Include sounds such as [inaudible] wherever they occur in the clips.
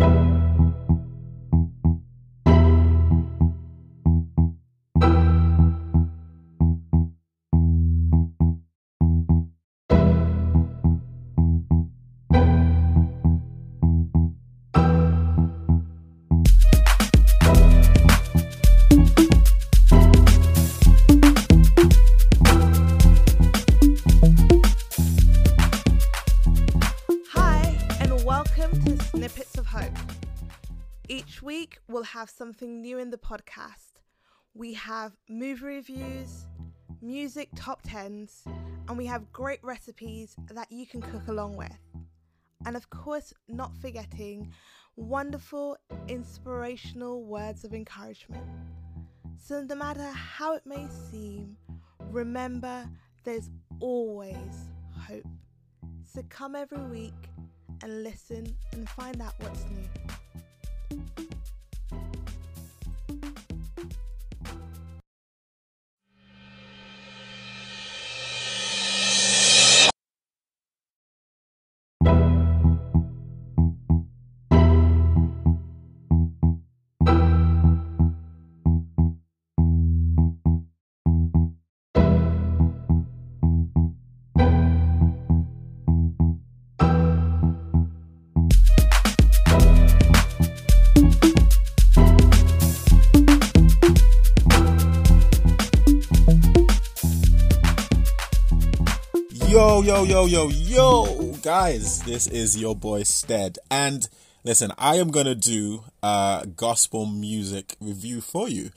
Hi, something new in the podcast. We have movie reviews, music top tens, and we have great recipes that you can cook along with. And of course, not forgetting wonderful, inspirational words of encouragement. So, no matter how it may seem, remember there's always hope. So come every week and listen and find out what's new. Yo, yo, yo, yo, yo, guys, this is your boy Stead. And listen, I am going to do a gospel music review for you.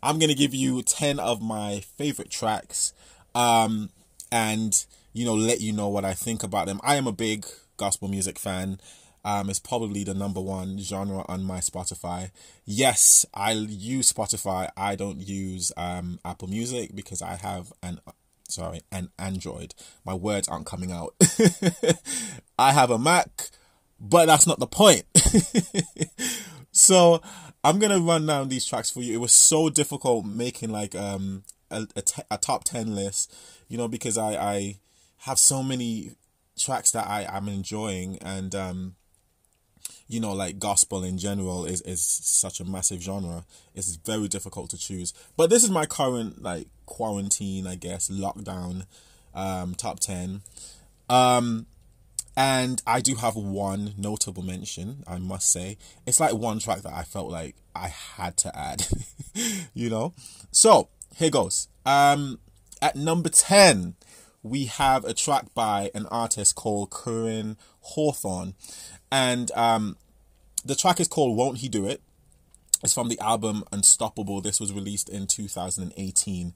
I'm going to give you 10 of my favorite tracks um, and, you know, let you know what I think about them. I am a big gospel music fan. Um, it's probably the number one genre on my Spotify. Yes, I use Spotify. I don't use um, Apple Music because I have an sorry, an Android. My words aren't coming out. [laughs] I have a Mac, but that's not the point. [laughs] so I'm gonna run down these tracks for you. It was so difficult making like um a, a, t- a top ten list, you know, because I I have so many tracks that I am enjoying and um you know like gospel in general is is such a massive genre. It's very difficult to choose. But this is my current like quarantine i guess lockdown um top 10 um and i do have one notable mention i must say. It's like one track that i felt like i had to add [laughs] you know? So here goes. Um at number 10 we have a track by an artist called Koryn Hawthorne and um, the track is called "Won't He Do It." It's from the album Unstoppable. This was released in 2018.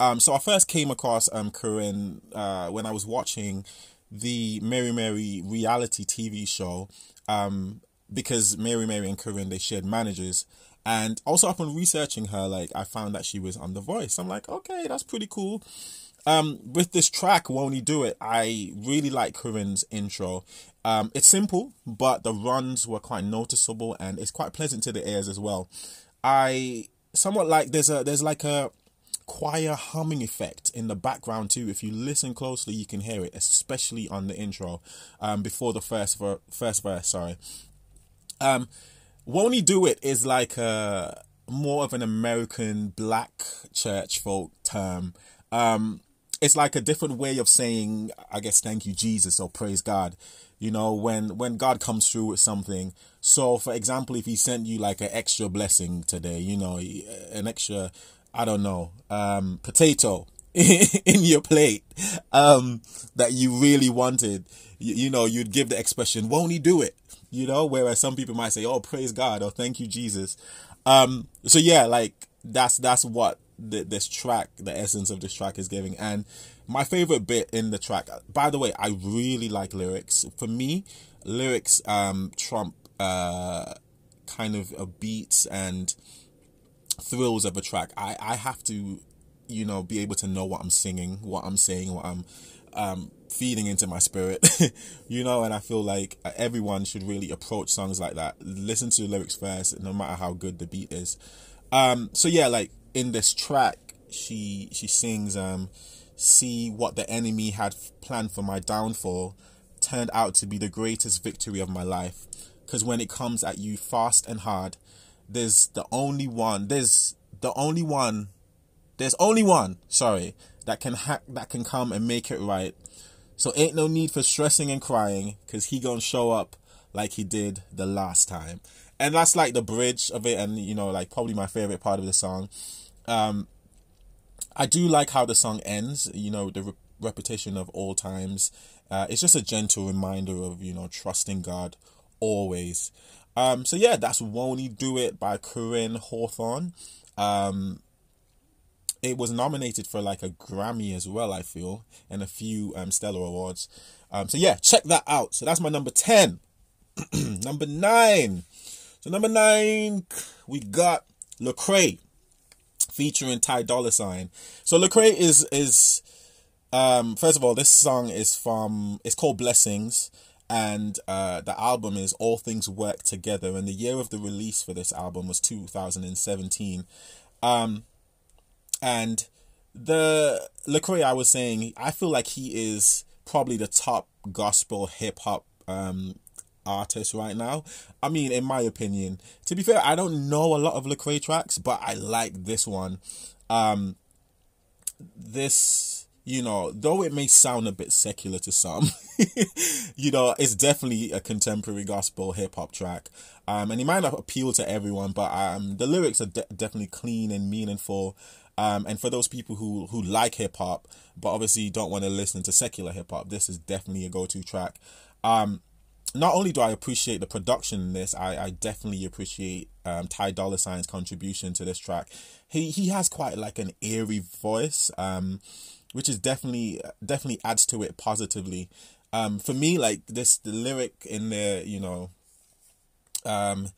Um, so I first came across um, Koryn uh, when I was watching the Mary Mary reality TV show um, because Mary Mary and Koryn they shared managers. And also upon researching her, like I found that she was on The Voice. I'm like, okay, that's pretty cool. Um, with this track, Won't He Do It, I really like Koryn's intro. Um, it's simple, but the runs were quite noticeable and it's quite pleasant to the ears as well. I somewhat like there's a there's like a choir humming effect in the background too. If you listen closely, you can hear it, especially on the intro, um, before the first ver- first verse. Sorry. Um, Won't He Do It is like a more of an American black church folk term. Um, it's like a different way of saying, I guess, thank you, Jesus, or praise God. You know, when when God comes through with something. So, for example, if He sent you like an extra blessing today, you know, an extra, I don't know, um, potato [laughs] in your plate um, that you really wanted, you, you know, you'd give the expression, "Won't He do it?" You know, whereas some people might say, "Oh, praise God," or "Thank you, Jesus." Um, so yeah, like that's that's what the, this track, the essence of this track is giving. And my favorite bit in the track, by the way, I really like lyrics. For me, lyrics um, trump uh, kind of a beats and thrills of a track. I, I have to, you know, be able to know what I'm singing, what I'm saying, what I'm um, feeding into my spirit, [laughs] you know, and I feel like everyone should really approach songs like that. Listen to the lyrics first, no matter how good the beat is. Um, so yeah, like in this track, she she sings, um, "See what the enemy had planned for my downfall, turned out to be the greatest victory of my life. because when it comes at you fast and hard, there's the only one. There's the only one. There's only one. Sorry, that can hack that can come and make it right. So ain't no need for stressing and crying, cause he gonna show up like he did the last time. And that's like the bridge of it, and you know, like probably my favorite part of the song. Um, I do like how the song ends. You know, the re- repetition of all times. Uh, it's just a gentle reminder of you know trusting God always. Um, so yeah, that's Won't He Do It by koryn Hawthorne. Um, it was nominated for like a Grammy as well, I feel, and a few um, Stellar Awards. Um, so yeah, check that out. So that's my number 10. [clears throat] number 9. So number 9, we got Lecrae featuring Ty Dolla Sign. So Lecrae is is um first of all, this song is from it's called Blessings and uh, the album is All Things Work Together. And the year of the release for this album was 2017. Um, and the Lecrae, I was saying, I feel like he is probably the top gospel hip hop um, artist right now. I mean, in my opinion, to be fair, I don't know a lot of Lecrae tracks, but I like this one. Um, this you know, though it may sound a bit secular to some, [laughs] you know, it's definitely a contemporary gospel hip hop track. Um, and it might not appeal to everyone, but um, the lyrics are de- definitely clean and meaningful. Um, and for those people who who like hip hop, but obviously don't want to listen to secular hip hop, this is definitely a go to track. Um, not only do I appreciate the production in this, I, I definitely appreciate um, Ty Dolla Sign's contribution to this track. He he has quite like an eerie voice. Um, which is definitely definitely adds to it positively. Um, for me, like this, the lyric in there, you know, um,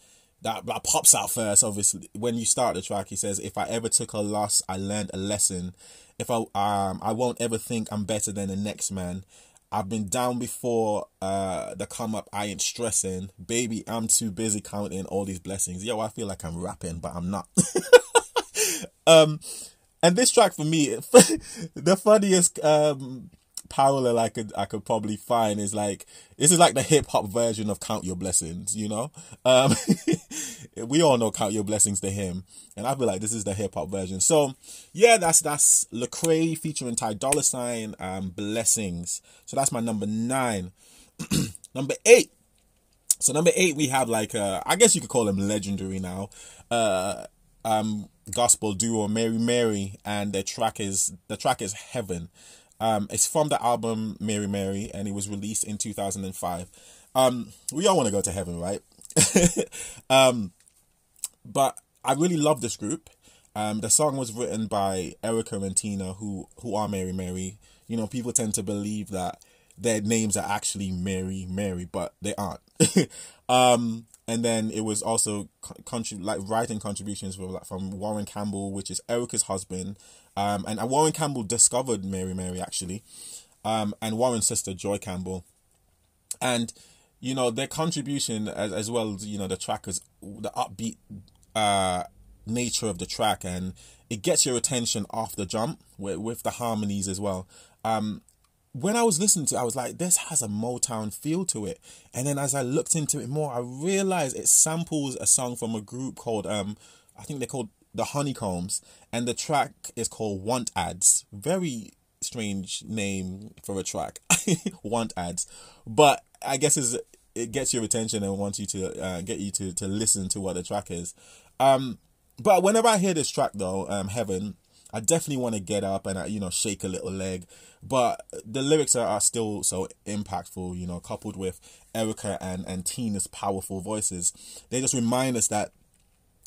that that pops out first. Obviously, when you start the track, he says, "If I ever took a loss, I learned a lesson. If I um, I won't ever think I'm better than the next man." I've been down before uh the come up I ain't stressing. Baby, I'm too busy counting all these blessings. Yo, I feel like I'm rapping, but I'm not. [laughs] um and this track for me, [laughs] the funniest um, parallel I could I could probably find is like this is like the hip hop version of Count Your Blessings, you know. Um, [laughs] we all know Count Your Blessings to him, and I feel like this is the hip hop version. So yeah, that's that's Lecrae featuring Ty Dolla Sign, um, Blessings. So that's my number nine. [clears throat] number eight. So number eight, we have like uh, I guess you could call him legendary now. Uh, um gospel duo Mary Mary and the track is the track is Heaven. Um it's from the album Mary Mary and it was released in 2005. Um we all want to go to heaven, right? [laughs] um but I really love this group. Um the song was written by Erica and Tina who who are Mary Mary. You know, people tend to believe that their names are actually Mary Mary, but they aren't. [laughs] um and then it was also contrib- like writing contributions from like, from Warren Campbell, which is Erica's husband, um, and, and Warren Campbell discovered Mary Mary actually, um, and Warren's sister Joy Campbell, and you know their contribution as as well as you know the trackers the upbeat uh nature of the track. And it gets your attention off the jump with with the harmonies as well. Um when I was listening to it, I was like, this has a Motown feel to it. And then as I looked into it more, I realized it samples a song from a group called, um, I think they're called The Honeycombs. And the track is called Want Ads. Very strange name for a track. [laughs] Want Ads. But I guess it's, it gets your attention and wants you to uh, get you to, to listen to what the track is. Um, but whenever I hear this track though, um, Heaven, I definitely want to get up and uh, you know shake a little leg, but the lyrics are, are still so impactful. You know, coupled with Erica and and Tina's powerful voices, they just remind us that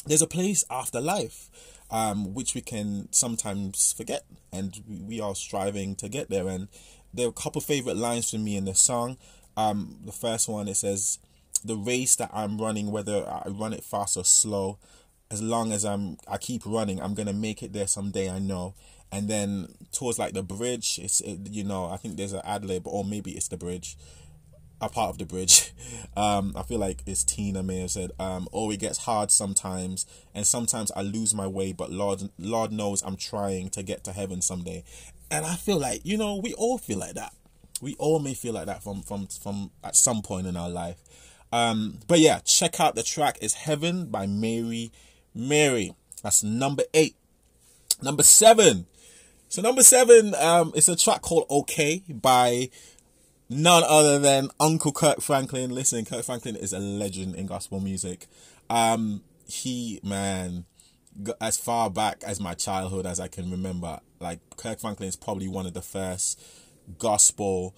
there's a place after life, um, which we can sometimes forget, and we are striving to get there. And there are a couple favorite lines for me in the song. Um, the first one it says, "The race that I'm running, whether I run it fast or slow." as long as I'm I keep running, I'm gonna make it there someday. I know. And then towards like the bridge, it's it, you know I think there's an ad lib or maybe it's the bridge, a part of the bridge. [laughs] Um, I feel like it's Tina may have said, um, "Oh, it gets hard sometimes, and sometimes I lose my way, but Lord, Lord knows I'm trying to get to heaven someday." And I feel like you know we all feel like that. We all may feel like that from from from at some point in our life. Um, but yeah, check out the track. It's Heaven by Mary Mary. That's number eight. Number seven. So number seven, um, it's a track called Okay by none other than Uncle Kirk Franklin. Listen, Kirk Franklin is a legend in gospel music. Um, he, man, as far back as my childhood as I can remember, like Kirk Franklin is probably one of the first gospel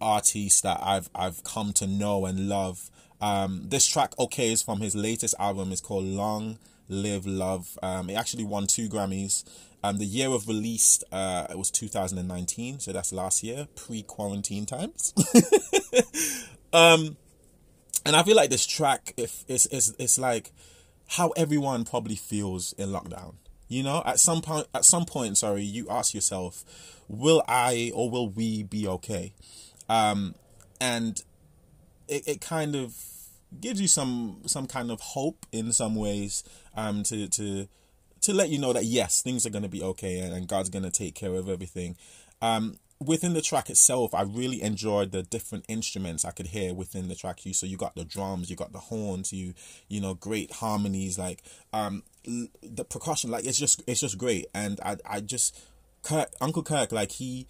artists that I've I've come to know and love. Um, this track, okay, is from his latest album. It's called Long Live Love. Um, it actually won two Grammys. Um, the year of release, uh, it was 2019, so that's last year, pre-quarantine times. [laughs] um, and I feel like this track, if it's, it's it's like how everyone probably feels in lockdown. You know, at some point, at some point, sorry, you ask yourself, will I or will we be okay? Um, and it, it kind of gives you some some kind of hope in some ways um to to to let you know that yes things are going to be okay and, god's going to take care of everything um within the track itself i really enjoyed the different instruments i could hear within the track you so you got the drums you got the horns you you know great harmonies like um the percussion like it's just it's just great and i i just kirk uncle kirk like he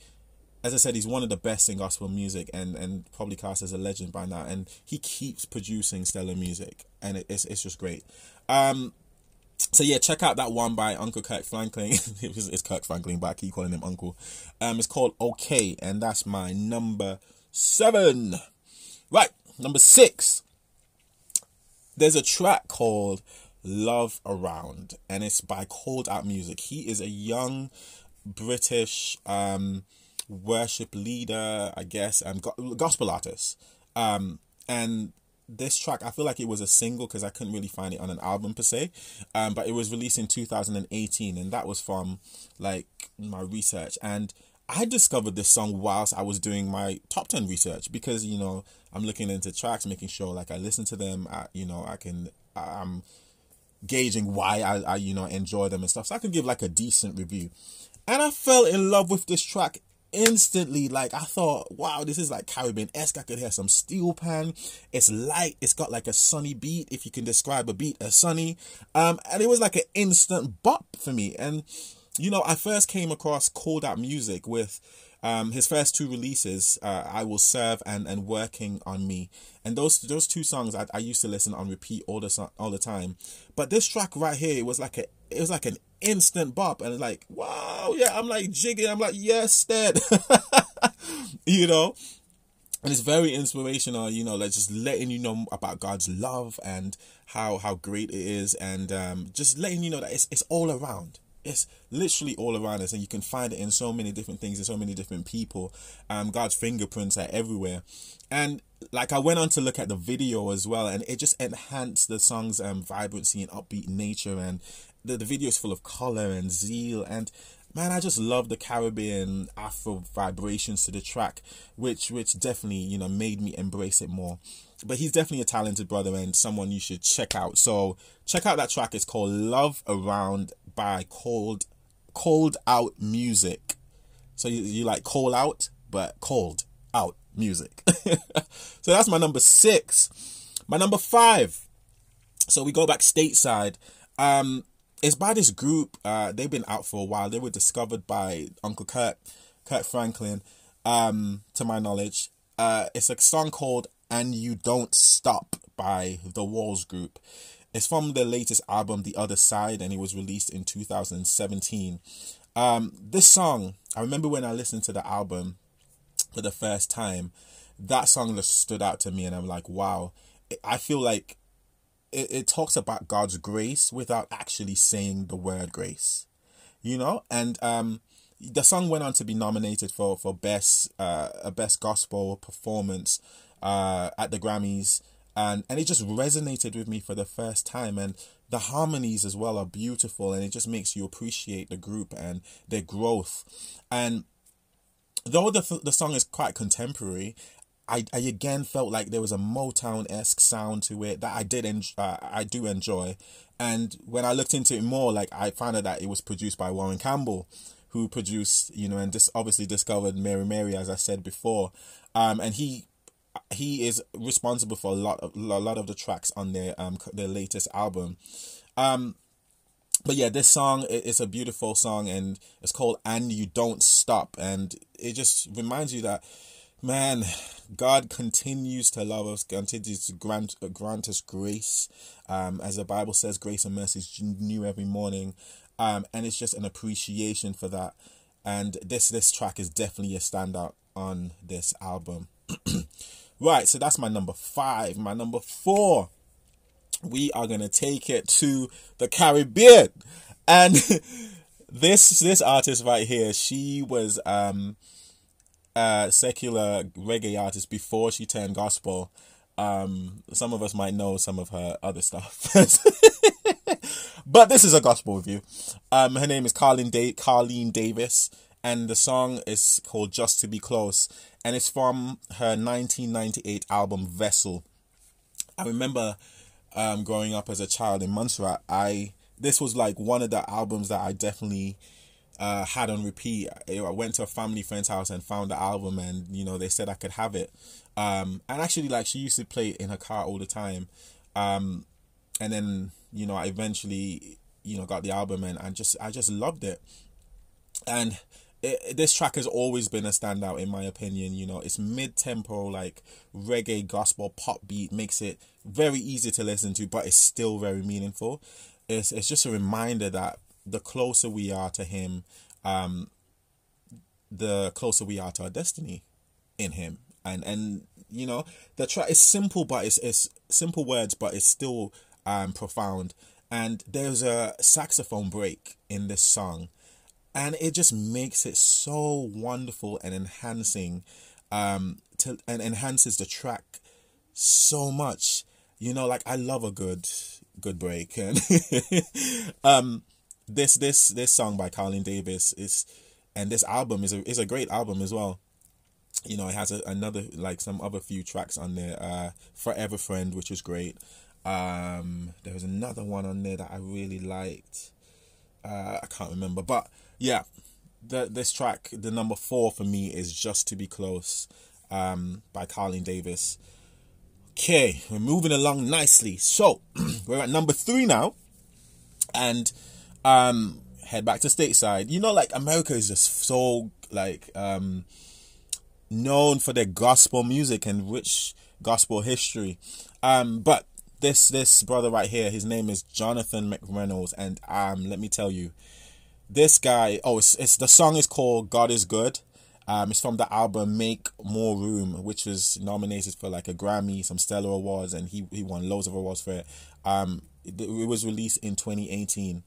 as I said, he's one of the best in gospel music and, and probably cast as a legend by now. And he keeps producing stellar music, and it, it's it's just great. Um, so yeah, check out that one by Uncle Kirk Franklin. [laughs] it's Kirk Franklin, but I keep calling him Uncle. Um, it's called Okay, and that's my number seven. Right, number six. There's a track called Love Around, and it's by Called Out Music. He is a young British um worship leader, I guess, and go- gospel artist. Um, and this track, I feel like it was a single because I couldn't really find it on an album per se. Um, but it was released in 2018, and that was from like my research. And I discovered this song whilst I was doing my top 10 research because, you know, I'm looking into tracks, making sure like I listen to them, I, you know, I can, I'm gauging why I, I, you know, enjoy them and stuff. So I could give like a decent review. And I fell in love with this track instantly like I thought, wow, this is like Caribbean esque. I could hear some steel pan. It's light. It's got like a sunny beat, if you can describe a beat as sunny. Um, and it was like an instant bop for me. And you know, I first came across Called Out Music with um, his first two releases, uh, "I Will Serve" and and "Working on Me," and those those two songs I, I used to listen on repeat all the all the time. But this track right here, it was like a it was like an instant bop, and like wow, yeah, I'm like jigging, I'm like yes, Dad, [laughs] you know. And it's very inspirational, you know, like just letting you know about God's love and how how great it is, and um, just letting you know that it's it's all around. It's literally all around us. And you can find it in so many different things and so many different people. Um god's fingerprints are everywhere. And like i went on to look at the video as well. And it just enhanced the song's um vibrancy and upbeat nature. And the, the video is full of color and zeal and man i just love the caribbean afro vibrations to the track which which definitely you know made me embrace it more. But he's definitely a talented brother and someone you should check out. So check out that track. It's called love around by cold called out music. So you, you like call out but called out music. [laughs] So that's my number six. My number five. So we go back stateside. Um it's by this group. Uh, they've been out for a while. They were discovered by Uncle Kurt, Kirk Franklin, um, to my knowledge. Uh, it's a song called "And You Don't Stop" by the Walls Group. It's from their latest album, The Other Side, and it was released in 2017. Um, this song, I remember when I listened to the album for the first time, that song just stood out to me, and I'm like, wow. I feel like it, it talks about God's grace without actually saying the word grace, you know, and um, the song went on to be nominated for for best uh a best gospel performance uh at the Grammys. And and it just resonated with me for the first time. And the harmonies as well are beautiful and it just makes you appreciate the group and their growth. And though the the song is quite contemporary I, I again felt like there was a Motown esque sound to it that I did uh, I do enjoy, and when I looked into it more, like I found out that it was produced by Warren Campbell, who produced you know and just obviously discovered Mary Mary as I said before, um and he he is responsible for a lot of a lot of the tracks on their um their latest album. Um, but yeah, this song it's a beautiful song and it's called "And You Don't Stop," and it just reminds you that man, God continues to love us, continues to grant grant us grace. Um, as the Bible says, grace and mercy is new every morning, um, and it's just an appreciation for that. And this this track is definitely a standout on this album. [clears throat] right, so that's my number five. My number four, we are gonna take it to the Caribbean, and [laughs] this this artist right here, she was um uh, secular reggae artist before she turned gospel. Um, some of us might know some of her other stuff, [laughs] but this is a gospel review. Um, her name is Carlene, da- Carlene Davis, and the song is called "Just to Be Close," and it's from her 1998 album Vessel. I remember um, growing up as a child in Montserrat. I this was like one of the albums that I definitely uh, had on repeat. I went to a family friend's house and found the album, and you know they said I could have it. Um, and actually, like she used to play it in her car all the time. Um, and then you know I eventually you know got the album, and I just I just loved it. And it, this track has always been a standout in my opinion. You know, it's mid tempo, like reggae, gospel, pop beat, makes it very easy to listen to, but it's still very meaningful. It's it's just a reminder that the closer we are to Him, um, the closer we are to our destiny in Him. And and you know the track is simple, but it's it's simple words, but it's still um profound. And there's a saxophone break in this song, and it just makes it so wonderful and enhancing, um, to and enhances the track so much. You know, like I love a good good break and [laughs] um this this this song by Carlene Davis is and this album is a is a great album as well. You know, it has a, another like some other few tracks on there. Uh, Forever Friend, which is great. Um, there was another one on there that I really liked. Uh, I can't remember, but yeah, the this track, the number four for me is "Just to Be Close" um, by Carlene Davis. Okay, we're moving along nicely. So [clears throat] we're at number three now, and um head back to stateside. You know like america is just so like um known for their gospel music and rich gospel history. Um but this this brother right here his name is jonathan mcreynolds and um let me tell you this guy oh it's, it's the song is called god is good. Um, it's from the album Make More Room, which was nominated for like a Grammy, some Stellar Awards, and he, he won loads of awards for it. Um, it, it was released in 2018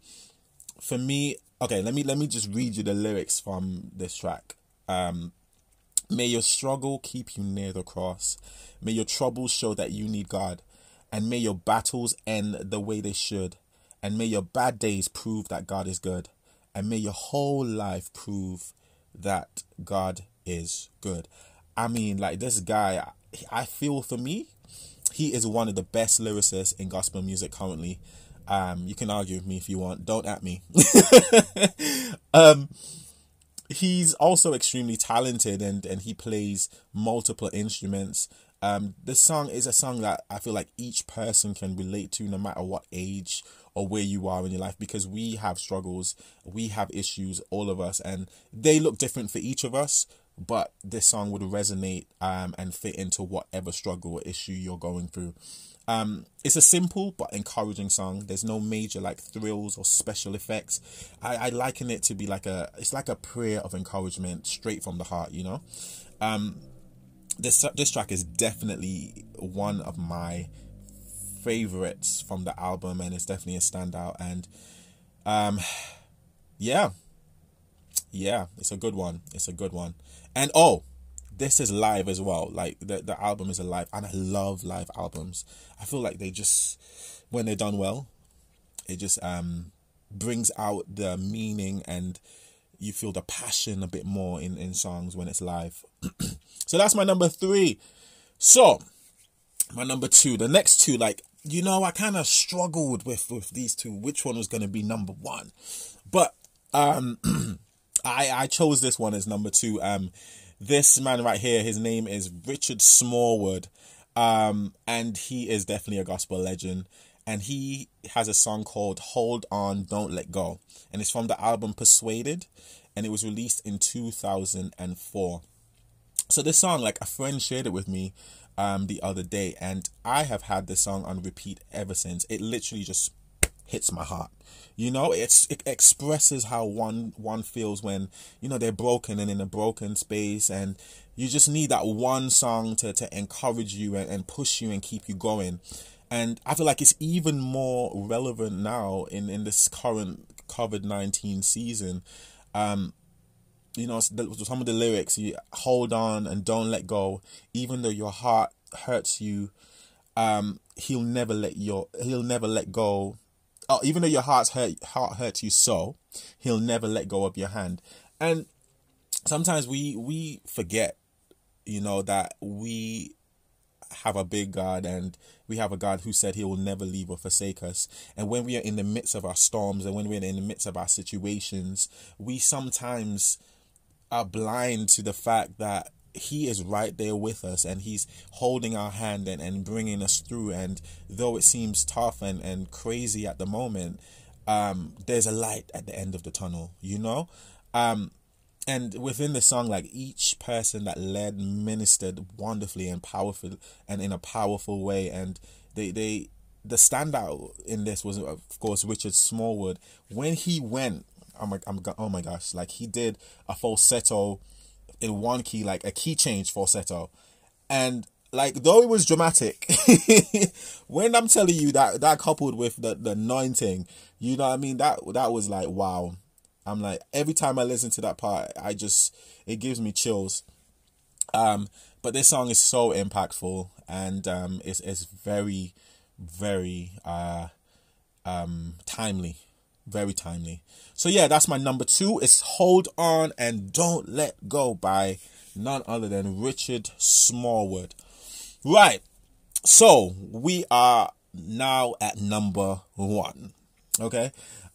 for me, okay, let me let me just read you the lyrics from this track. Um, May your struggle keep you near the cross. May your troubles show that you need God. And may your battles end the way they should. And may your bad days prove that God is good. And may your whole life prove that God is good. I mean, like this guy, I feel for me, he is one of the best lyricists in gospel music currently. Um, you can argue with me if you want. Don't at me. [laughs] um, he's also extremely talented and, and he plays multiple instruments. Um, this song is a song that I feel like each person can relate to no matter what age or where you are in your life because we have struggles, we have issues, all of us, and they look different for each of us. But this song would resonate um, and fit into whatever struggle or issue you're going through. Um, it's a simple but encouraging song. There's no major like thrills or special effects. I, I liken it to be like a it's like a prayer of encouragement straight from the heart, you know. Um, this this track is definitely one of my favorites from the album, and it's definitely a standout. And um, yeah, yeah, it's a good one. It's a good one. And oh, this is live as well. Like the the album is a live, and I love live albums. I feel like they just when they're done well, it just um brings out the meaning and you feel the passion a bit more in in songs when it's live. [clears throat] so that's my number three. So my number two, the next two, like you know, I kind of struggled with with these two, which one was going to be number one, but um, [clears throat] I I chose this one as number two. Um, this man right here, his name is Richard Smallwood. Um, and he is definitely a gospel legend. And he has a song called Hold On, Don't Let Go. And it's from the album Persuaded. And it was released in 2004. So this song, like a friend shared it with me um, the other day. And I have had this song on repeat ever since. It literally just hits my heart. You know, it's it expresses how one one feels when you know they're broken and in a broken space, and you just need that one song to to encourage you and, and push you and keep you going. And I feel like it's even more relevant now in in this current COVID nineteen season. Um, you know, some of the lyrics, you hold on and don't let go, even though your heart hurts you. Um, he'll never let your he'll never let go Oh, even though your heart's hurt, heart hurts you so, he'll never let go of your hand. And sometimes we we forget, you know, that we have a big God and we have a God who said he will never leave or forsake us. And when we are in the midst of our storms and when we're in the midst of our situations, we sometimes are blind to the fact that he is right there with us and he's holding our hand and, and bringing us through. And though it seems tough and, and crazy at the moment um, there's a light at the end of the tunnel you know? Um, and within the song like each person that led ministered wonderfully and powerful and in a powerful way. And they they the standout in this was of course richard smallwood. When he went oh my, I'm, oh my gosh like he did a falsetto in one key, like a key change falsetto. And like though it was dramatic, [laughs] when I'm telling you that that coupled with the, the anointing, you know what I mean? That that was like wow. I'm like every time I listen to that part, I just it gives me chills. Um, but this song is so impactful and um, it's it's very, very uh, um, timely very timely. So yeah, that's my number two. It's Hold On and Don't Let Go by none other than Richard Smallwood. Right. So we are now at number one. Okay.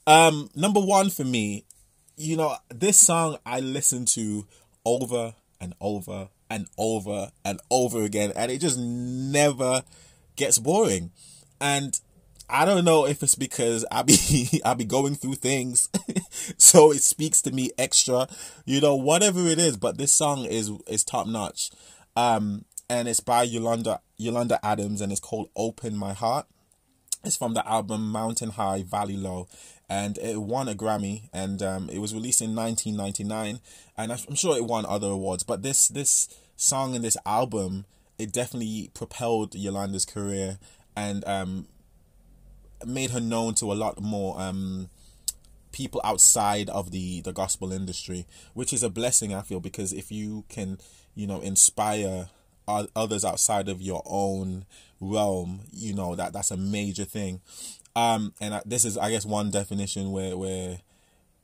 Um, number one for me, you know, this song I listen to over and over and over and over again, and it just never gets boring. And I don't know if it's because I be [laughs] I be going through things, [laughs] so it speaks to me extra, you know, whatever it is. But this song is is top notch, um, and it's by Yolanda Yolanda Adams, and it's called "Open My Heart." It's from the album Mountain High Valley Low, and it won a Grammy, and um, it was released in 1999, and I'm sure it won other awards. But this this song and this album, it definitely propelled Yolanda's career, and um, made her known to a lot more um, people outside of the the gospel industry, which is a blessing I feel because if you can, you know, inspire others outside of your own realm, you know that that's a major thing. Um, and this is, I guess, one definition where where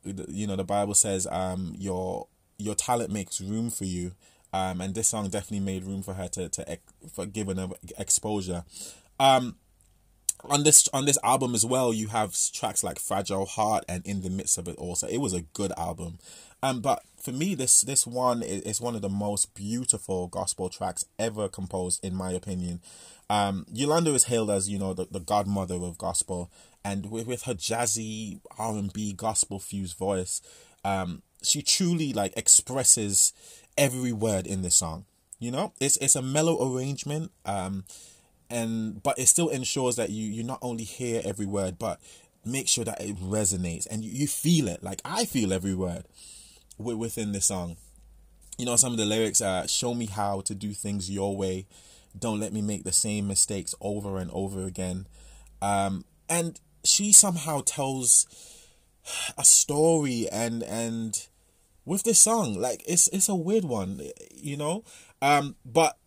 you know the Bible says um your your talent makes room for you. Um, and this song definitely made room for her to to for giving her exposure. Um, on this on this album as well you have tracks like fragile heart and in the midst of it all so it was a good album. Um but for me this this one is, one of the most beautiful gospel tracks ever composed in my opinion. Um yolanda is hailed as you know the, the godmother of gospel and with, with her jazzy r&b gospel fused voice um she truly like expresses every word in this song. You know it's it's a mellow arrangement um and but it still ensures that you you not only hear every word but make sure that it resonates and you, you feel it. Like i feel every word within the song. You know some of the lyrics are show me how to do things your way. Don't let me make the same mistakes over and over again. Um, and she somehow tells a story and and with this song like it's it's a weird one you know? Um but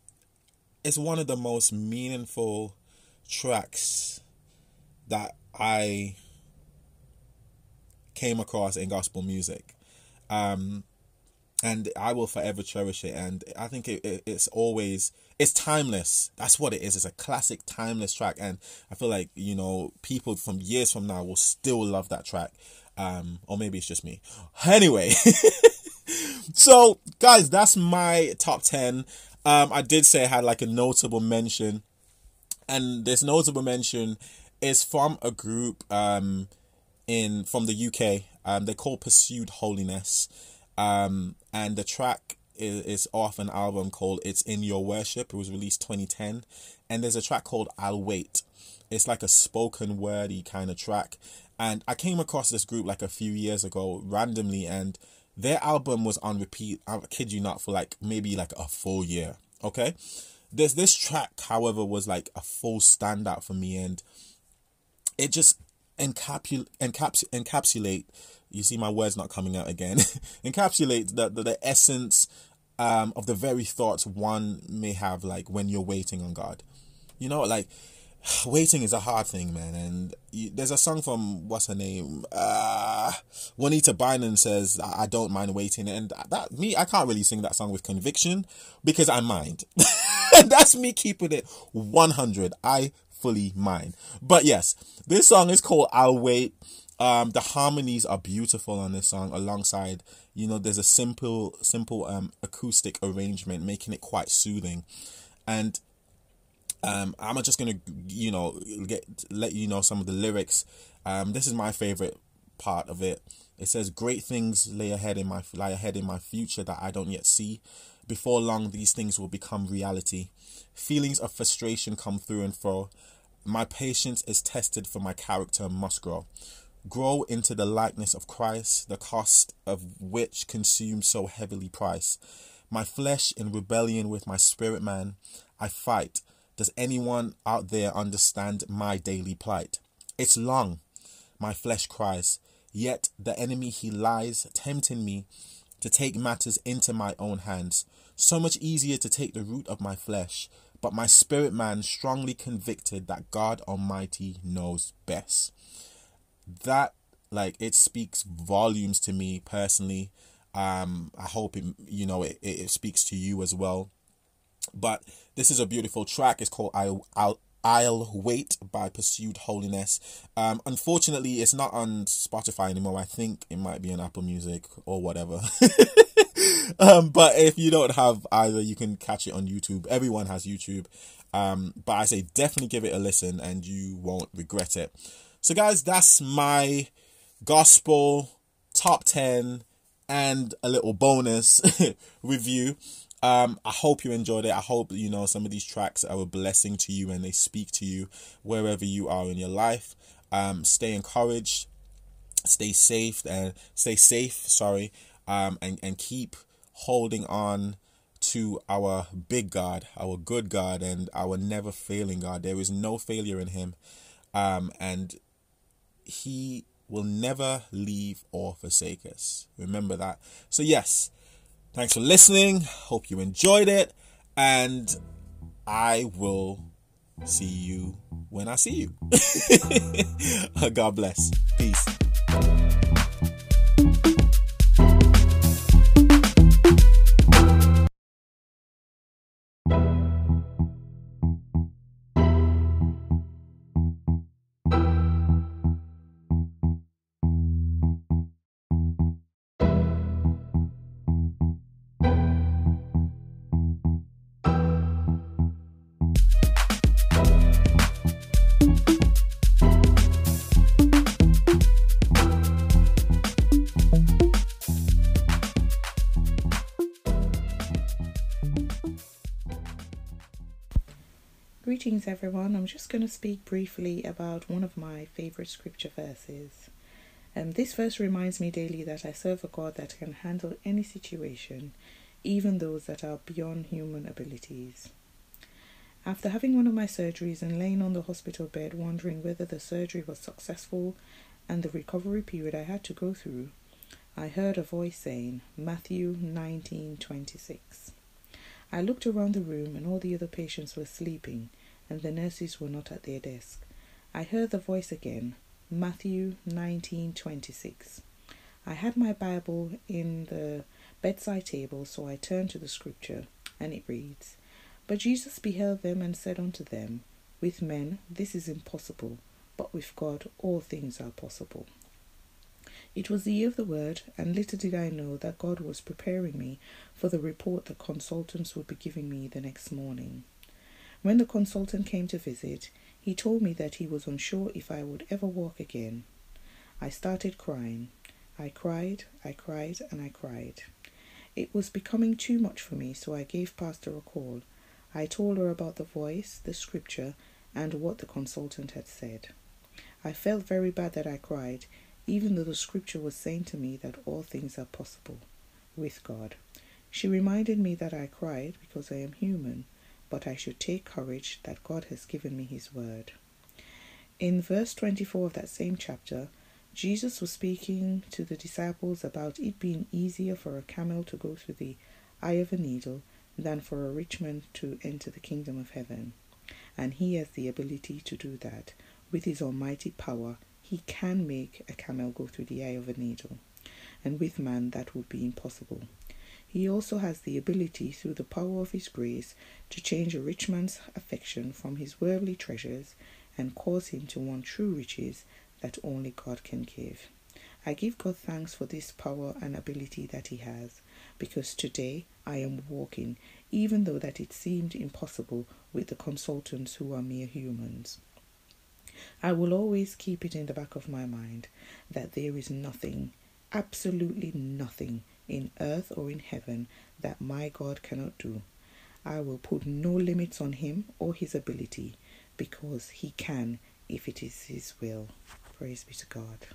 it's one of the most meaningful tracks that I came across in gospel music. Um, and I will forever cherish it. And I think it, it, it's always it's timeless. That's what it is. It's a classic, timeless track, and I feel like you know people from years from now will still love that track. Um, or maybe it's just me. Anyway, [laughs] so guys, that's my top ten. Um, I did say I had like a notable mention, and this notable mention is from a group um in from the UK. Um, they call Pursued Holiness. Um, and the track is, is off an album called It's in Your Worship. It was released 2010. And there's a track called I'll Wait. It's like a spoken wordy kind of track. And I came across this group like a few years ago randomly, and their album was on repeat, I kid you not, for like maybe like a full year. Okay. This this track, however, was like a full standout for me, and it just encapsul encaps encapsulate you see my words not coming out again [laughs] encapsulate the, the, the essence um, of the very thoughts one may have like when you're waiting on god you know like [sighs] waiting is a hard thing man and you, there's a song from what's her name uh juanita bynum says i don't mind waiting and that me i can't really sing that song with conviction because i mind. [laughs] That's me keeping it 100 i fully mind. But yes this song is called i'll wait. Um, the harmonies are beautiful on this song alongside you know there's a simple simple um acoustic arrangement making it quite soothing. And um i'm just gonna you know get let you know some of the lyrics. Um this is my favorite part of it. It says great things lay ahead in my lie ahead in my future that i don't yet see. Before long these things will become reality. Feelings of frustration come through and fro. My patience is tested for my character must grow. Grow into the likeness of Christ, the cost of which consumes so heavily price. My flesh in rebellion with my spirit man, I fight. Does anyone out there understand my daily plight? It's long, my flesh cries, yet the enemy he lies, tempting me to take matters into my own hands. So much easier to take the root of my flesh, but my spirit man strongly convicted that God Almighty knows best that like it speaks volumes to me personally um i hope it, you know it, it speaks to you as well but this is a beautiful track it's called i i'll I'll Wait by Pursued Holiness. Um, unfortunately, it's not on Spotify anymore. I think it might be on Apple Music or whatever. [laughs] um, but if you don't have either, you can catch it on YouTube. Everyone has YouTube. Um, but I say definitely give it a listen and you won't regret it. So, guys, that's my gospel top 10 and a little bonus [laughs] review. Um, I hope you enjoyed it. I hope you know some of these tracks are a blessing to you and they speak to you wherever you are in your life. Um, stay encouraged, stay safe, and stay safe. Sorry, um, and and keep holding on to our big God, our good God, and our never failing God. There is no failure in Him, um, and he will never leave or forsake us. Remember that. So, yes, thanks for listening. Hope you enjoyed it. And I will see you when I see you. [laughs] God bless. Peace. Greetings, everyone. I'm just going to speak briefly about one of my favorite scripture verses. Um, this verse reminds me daily that I serve a God that can handle any situation, even those that are beyond human abilities. After having one of my surgeries and laying on the hospital bed, wondering whether the surgery was successful and the recovery period I had to go through, I heard a voice saying, Matthew 19:26. I looked around the room and all the other patients were sleeping and the nurses were not at their desk. I heard the voice again, Matthew 19:26. I had my Bible in the bedside table, so I turned to the scripture, and it reads, But Jesus beheld them and said unto them, With men this is impossible, but with God all things are possible. It was the year of the word, and little did I know that God was preparing me for the report the consultants would be giving me the next morning. When the consultant came to visit, he told me that he was unsure if I would ever walk again. I started crying. I cried, I cried, and I cried. It was becoming too much for me, so I gave Pastor a call. I told her about the voice, the scripture, and what the consultant had said. I felt very bad that I cried, even though the scripture was saying to me that all things are possible with God. She reminded me that I cried because I am human, but I should take courage that God has given me His word. In verse 24 of that same chapter, Jesus was speaking to the disciples about it being easier for a camel to go through the eye of a needle than for a rich man to enter the kingdom of heaven. And he has the ability to do that. With his almighty power, he can make a camel go through the eye of a needle. And with man, that would be impossible. He also has the ability, through the power of his grace, to change a rich man's affection from his worldly treasures and cause him to want true riches that only God can give. I give God thanks for this power and ability that He has, because today I am walking, even though that it seemed impossible with the consultants who are mere humans. I will always keep it in the back of my mind that there is nothing, absolutely nothing, in earth or in heaven that my God cannot do. I will put no limits on Him or His ability because He can if it is His will. Praise be to God.